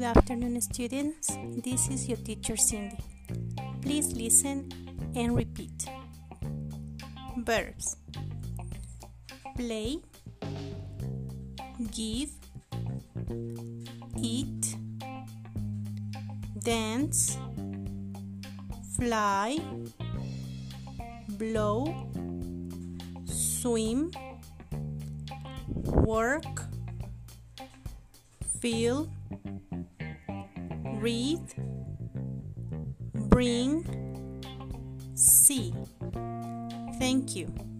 afternoon, students. This is your teacher Cindy. Please listen and repeat. Verbs play, give, eat, dance, fly, blow, swim, work, feel, read, bring, see. Thank you.